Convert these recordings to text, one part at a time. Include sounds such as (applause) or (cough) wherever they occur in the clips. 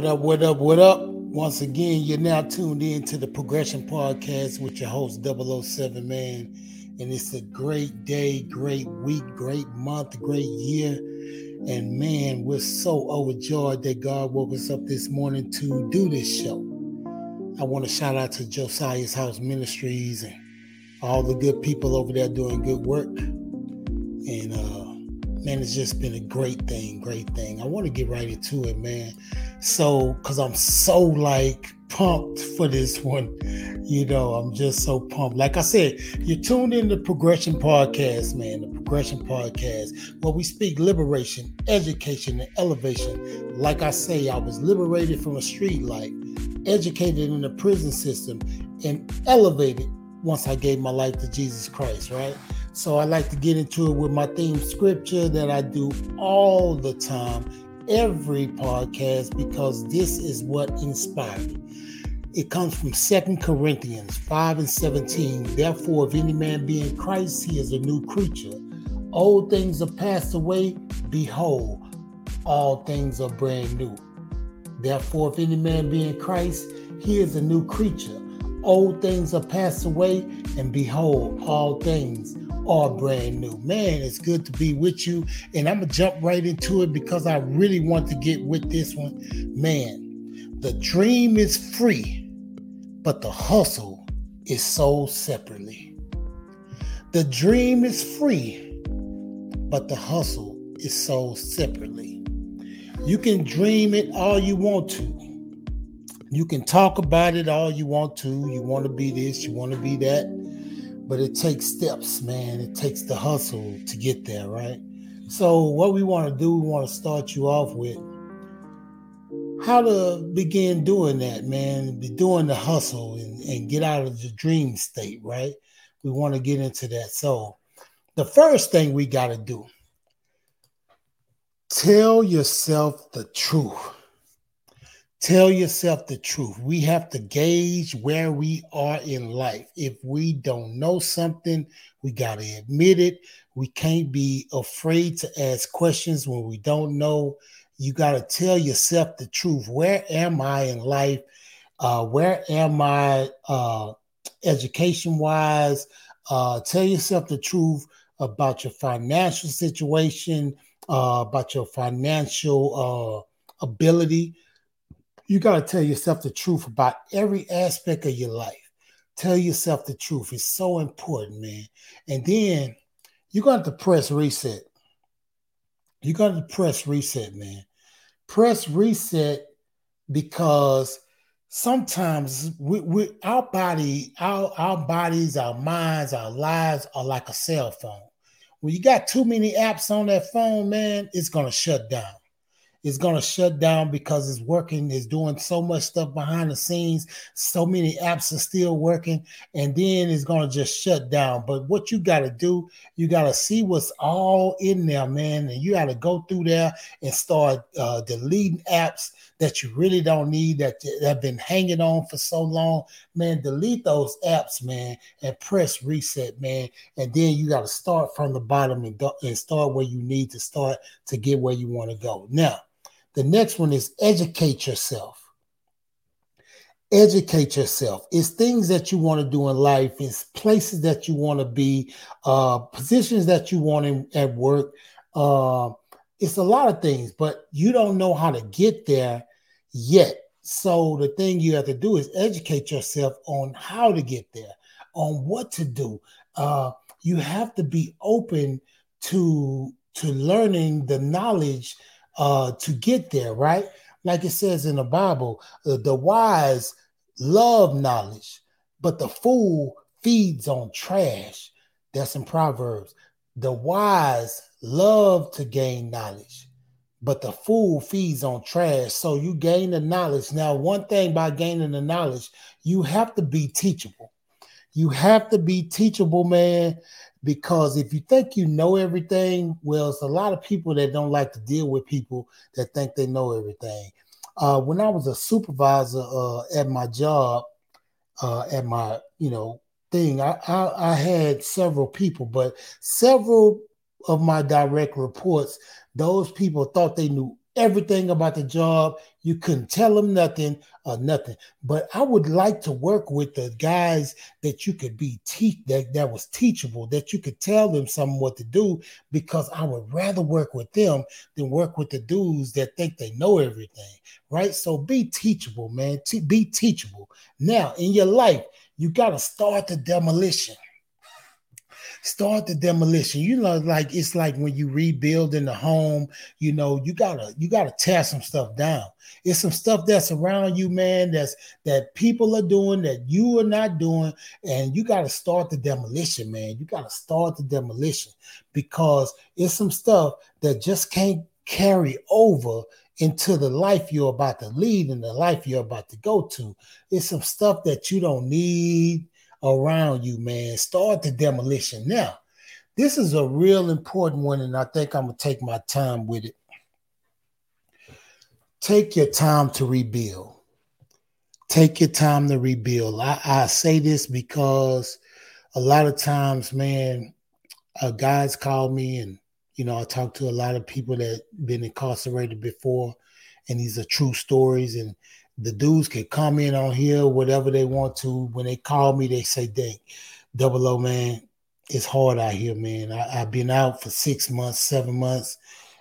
What up, what up, what up? Once again, you're now tuned in to the Progression Podcast with your host, 007 Man. And it's a great day, great week, great month, great year. And man, we're so overjoyed that God woke us up this morning to do this show. I want to shout out to Josiah's House Ministries and all the good people over there doing good work. And uh man, it's just been a great thing, great thing. I want to get right into it, man. So, because I'm so like pumped for this one, you know, I'm just so pumped. Like I said, you're tuned in the Progression Podcast, man, the Progression Podcast, where we speak liberation, education, and elevation. Like I say, I was liberated from a street life, educated in the prison system, and elevated once I gave my life to Jesus Christ, right? So I like to get into it with my theme scripture that I do all the time, every podcast, because this is what inspired me. It comes from Second Corinthians 5 and 17. Therefore, if any man be in Christ, he is a new creature. Old things are passed away, behold, all things are brand new. Therefore, if any man be in Christ, he is a new creature. Old things are passed away, and behold, all things are brand new. Man, it's good to be with you. And I'm going to jump right into it because I really want to get with this one. Man, the dream is free, but the hustle is sold separately. The dream is free, but the hustle is sold separately. You can dream it all you want to. You can talk about it all you want to. You want to be this, you want to be that but it takes steps, man. It takes the hustle to get there, right? So, what we want to do, we want to start you off with how to begin doing that, man. Be doing the hustle and, and get out of the dream state, right? We want to get into that. So, the first thing we got to do tell yourself the truth. Tell yourself the truth. We have to gauge where we are in life. If we don't know something, we got to admit it. We can't be afraid to ask questions when we don't know. You got to tell yourself the truth. Where am I in life? Uh, where am I uh, education wise? Uh, tell yourself the truth about your financial situation, uh, about your financial uh, ability you got to tell yourself the truth about every aspect of your life. Tell yourself the truth. It's so important, man. And then you got to press reset. You got to press reset, man. Press reset because sometimes we, we our body, our, our bodies, our minds, our lives are like a cell phone. When you got too many apps on that phone, man, it's gonna shut down is going to shut down because it's working, it's doing so much stuff behind the scenes. So many apps are still working, and then it's going to just shut down. But what you got to do, you got to see what's all in there, man. And you got to go through there and start uh, deleting apps that you really don't need that, that have been hanging on for so long. Man, delete those apps, man, and press reset, man. And then you got to start from the bottom and, go, and start where you need to start to get where you want to go. Now, the next one is educate yourself. Educate yourself. It's things that you want to do in life. It's places that you want to be, uh, positions that you want in, at work. Uh, it's a lot of things, but you don't know how to get there yet. So the thing you have to do is educate yourself on how to get there, on what to do. Uh, you have to be open to to learning the knowledge uh, to get there, right? Like it says in the Bible, uh, the wise love knowledge, but the fool feeds on trash. That's in Proverbs. The wise love to gain knowledge, but the fool feeds on trash. So you gain the knowledge. Now, one thing by gaining the knowledge, you have to be teachable. You have to be teachable, man because if you think you know everything, well, it's a lot of people that don't like to deal with people that think they know everything. Uh, when I was a supervisor uh, at my job, uh, at my you know thing, I, I, I had several people, but several of my direct reports, those people thought they knew everything about the job. You couldn't tell them nothing or nothing. But I would like to work with the guys that you could be teach that that was teachable, that you could tell them something what to do, because I would rather work with them than work with the dudes that think they know everything. Right. So be teachable, man. Te- be teachable. Now in your life, you got to start the demolition start the demolition. You know, like it's like when you rebuild in the home, you know, you gotta you gotta tear some stuff down. It's some stuff that's around you, man, that's that people are doing that you are not doing, and you gotta start the demolition, man. You gotta start the demolition because it's some stuff that just can't carry over into the life you're about to lead and the life you're about to go to. It's some stuff that you don't need around you, man. Start the demolition. Now, this is a real important one, and I think I'm gonna take my time with it. Take your time to rebuild. Take your time to rebuild. I, I say this because a lot of times, man, uh, guys call me and you know, I talk to a lot of people that been incarcerated before, and these are true stories. And the dudes can come in on here, whatever they want to. When they call me, they say, dang, double O man, it's hard out here, man. I, have been out for six months, seven months,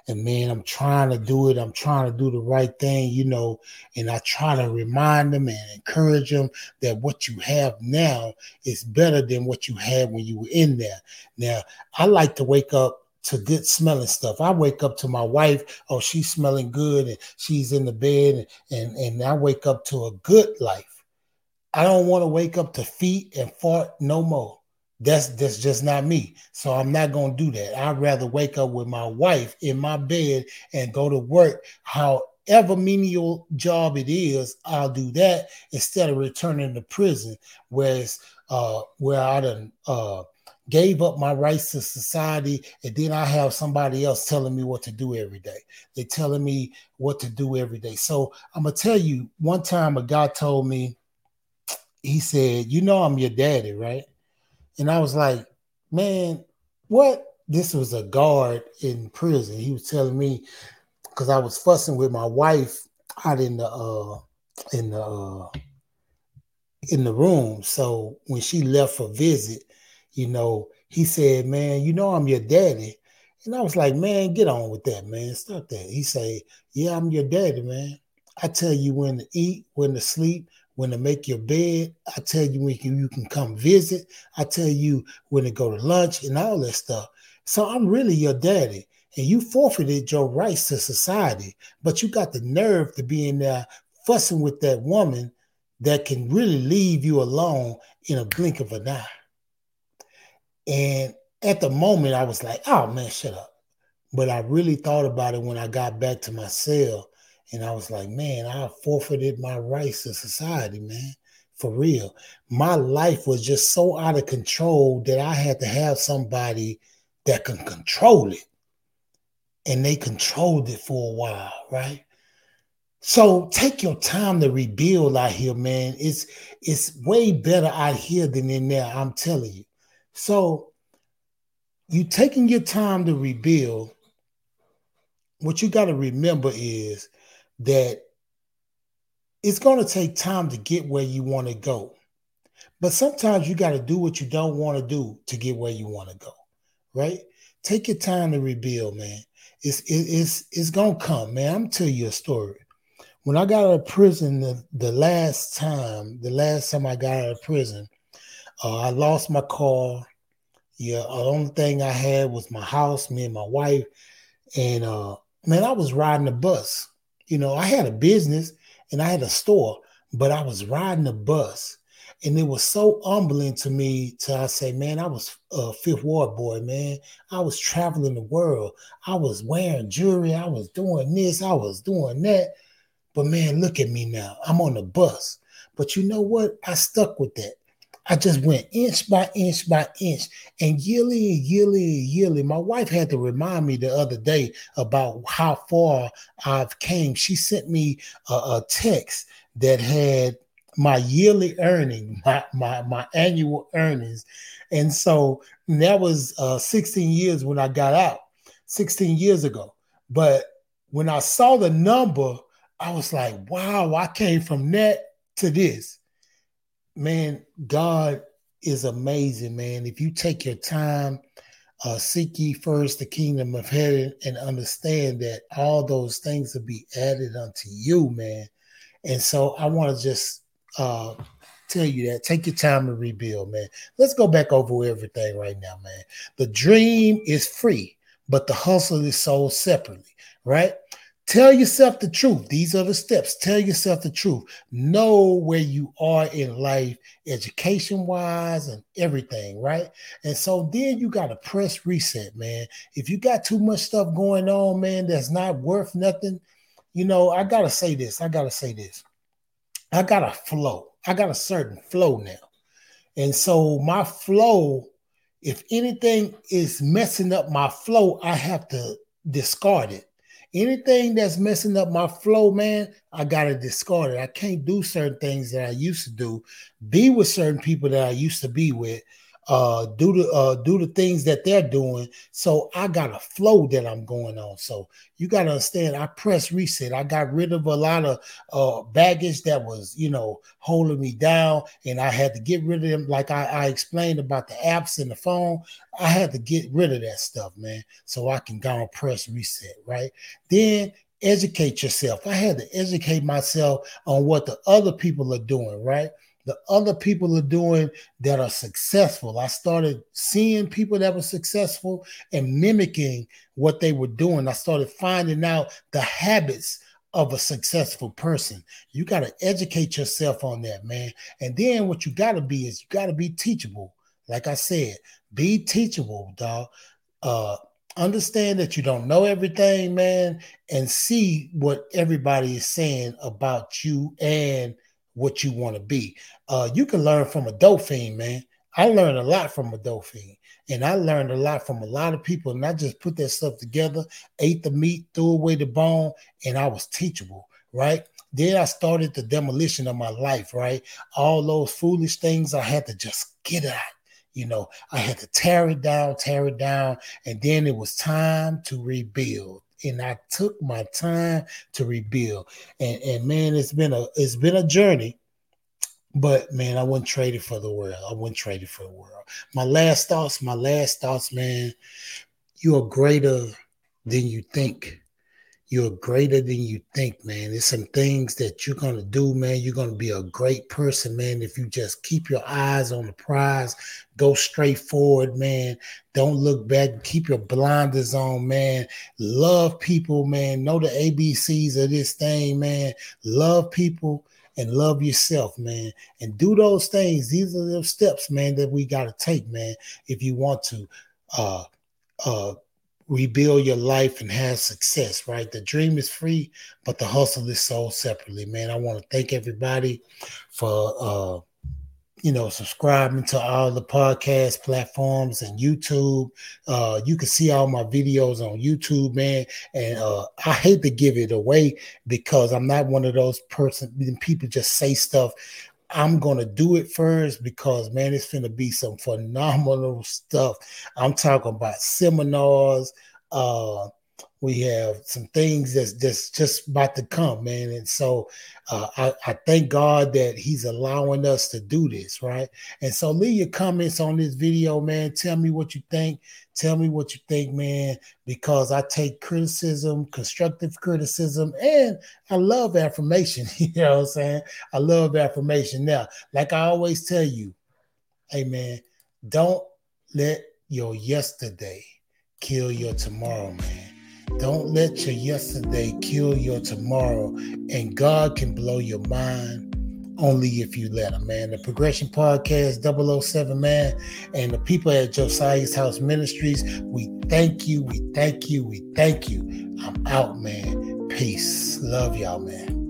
and man, I'm trying to do it. I'm trying to do the right thing, you know, and I try to remind them and encourage them that what you have now is better than what you had when you were in there. Now, I like to wake up to good smelling stuff. I wake up to my wife, oh, she's smelling good and she's in the bed, and, and, and I wake up to a good life. I don't want to wake up to feet and fart no more. That's that's just not me. So I'm not gonna do that. I'd rather wake up with my wife in my bed and go to work. However menial job it is, I'll do that instead of returning to prison, whereas uh where I done uh gave up my rights to society, and then I have somebody else telling me what to do every day. They're telling me what to do every day. So I'm gonna tell you, one time a guy told me, he said, You know, I'm your daddy, right? And I was like, Man, what? This was a guard in prison. He was telling me because I was fussing with my wife out in the uh in the uh in the room. So when she left for visit, you know, he said, Man, you know I'm your daddy. And I was like, Man, get on with that, man. Stop that. He said, Yeah, I'm your daddy, man. I tell you when to eat, when to sleep, when to make your bed. I tell you when you, you can come visit. I tell you when to go to lunch and all that stuff. So I'm really your daddy. And you forfeited your rights to society, but you got the nerve to be in there fussing with that woman that can really leave you alone in a blink of an eye. And at the moment, I was like, oh man, shut up. But I really thought about it when I got back to my cell. And I was like, man, I forfeited my rights to society, man. For real. My life was just so out of control that I had to have somebody that can control it. And they controlled it for a while, right? So take your time to rebuild out here, man. It's it's way better out here than in there. I'm telling you. So you taking your time to rebuild. What you got to remember is that it's going to take time to get where you want to go. But sometimes you got to do what you don't want to do to get where you want to go, right? Take your time to rebuild, man. It's it's it's gonna come, man. I'm telling you a story. When I got out of prison the, the last time, the last time I got out of prison, uh, I lost my car. Yeah, the only thing I had was my house, me and my wife, and uh, man, I was riding the bus. You know, I had a business and I had a store, but I was riding the bus, and it was so humbling to me. To I say, man, I was a Fifth Ward boy, man. I was traveling the world. I was wearing jewelry. I was doing this. I was doing that. But man, look at me now. I'm on the bus. But you know what? I stuck with that. I just went inch by inch by inch, and yearly, yearly, yearly. My wife had to remind me the other day about how far I've came. She sent me a, a text that had my yearly earning, (laughs) my, my my annual earnings, and so that was uh, 16 years when I got out, 16 years ago. But when I saw the number, I was like, wow, I came from that to this. Man, God is amazing, man. If you take your time, uh, seek ye first the kingdom of heaven and understand that all those things will be added unto you, man. And so I want to just uh, tell you that. Take your time to rebuild, man. Let's go back over everything right now, man. The dream is free, but the hustle is sold separately, right? Tell yourself the truth. These are the steps. Tell yourself the truth. Know where you are in life, education wise, and everything, right? And so then you got to press reset, man. If you got too much stuff going on, man, that's not worth nothing, you know, I got to say this. I got to say this. I got a flow. I got a certain flow now. And so my flow, if anything is messing up my flow, I have to discard it Anything that's messing up my flow, man, I gotta discard it. I can't do certain things that I used to do, be with certain people that I used to be with, uh, do the uh, do the things that they're doing. So I got a flow that I'm going on. So you got to understand. I press reset. I got rid of a lot of uh, baggage that was, you know, holding me down, and I had to get rid of them. Like I, I explained about the apps and the phone, I had to get rid of that stuff, man, so I can go and press reset. Right then, educate yourself. I had to educate myself on what the other people are doing. Right the other people are doing that are successful. I started seeing people that were successful and mimicking what they were doing. I started finding out the habits of a successful person. You got to educate yourself on that, man. And then what you got to be is you got to be teachable. Like I said, be teachable, dog. Uh, understand that you don't know everything, man, and see what everybody is saying about you and what you want to be. Uh, you can learn from a dolphin, man. I learned a lot from a dolphin, and I learned a lot from a lot of people. And I just put that stuff together, ate the meat, threw away the bone, and I was teachable, right? Then I started the demolition of my life, right? All those foolish things I had to just get out. You know, I had to tear it down, tear it down, and then it was time to rebuild and I took my time to rebuild. And and man, it's been a it's been a journey. But man, I wouldn't trade it for the world. I wouldn't trade it for the world. My last thoughts, my last thoughts, man. You are greater than you think you're greater than you think, man. There's some things that you're gonna do, man. You're gonna be a great person, man. If you just keep your eyes on the prize, go straight forward, man. Don't look back. Keep your blinders on, man. Love people, man. Know the ABCs of this thing, man. Love people and love yourself, man. And do those things. These are the steps, man, that we gotta take, man. If you want to, uh, uh rebuild your life and have success, right? The dream is free, but the hustle is sold separately, man. I want to thank everybody for uh you know subscribing to all the podcast platforms and YouTube. Uh you can see all my videos on YouTube, man. And uh I hate to give it away because I'm not one of those person people just say stuff I'm gonna do it first because man, it's gonna be some phenomenal stuff. I'm talking about seminars. Uh, we have some things that's just just about to come, man. And so uh, I, I thank God that He's allowing us to do this, right? And so leave your comments on this video, man. Tell me what you think. Tell me what you think, man, because I take criticism, constructive criticism, and I love affirmation. (laughs) you know what I'm saying? I love affirmation. Now, like I always tell you, hey, man, don't let your yesterday kill your tomorrow, man. Don't let your yesterday kill your tomorrow, and God can blow your mind only if you let him, man. The Progression Podcast 007, man, and the people at Josiah's House Ministries, we thank you, we thank you, we thank you. I'm out, man. Peace. Love y'all, man.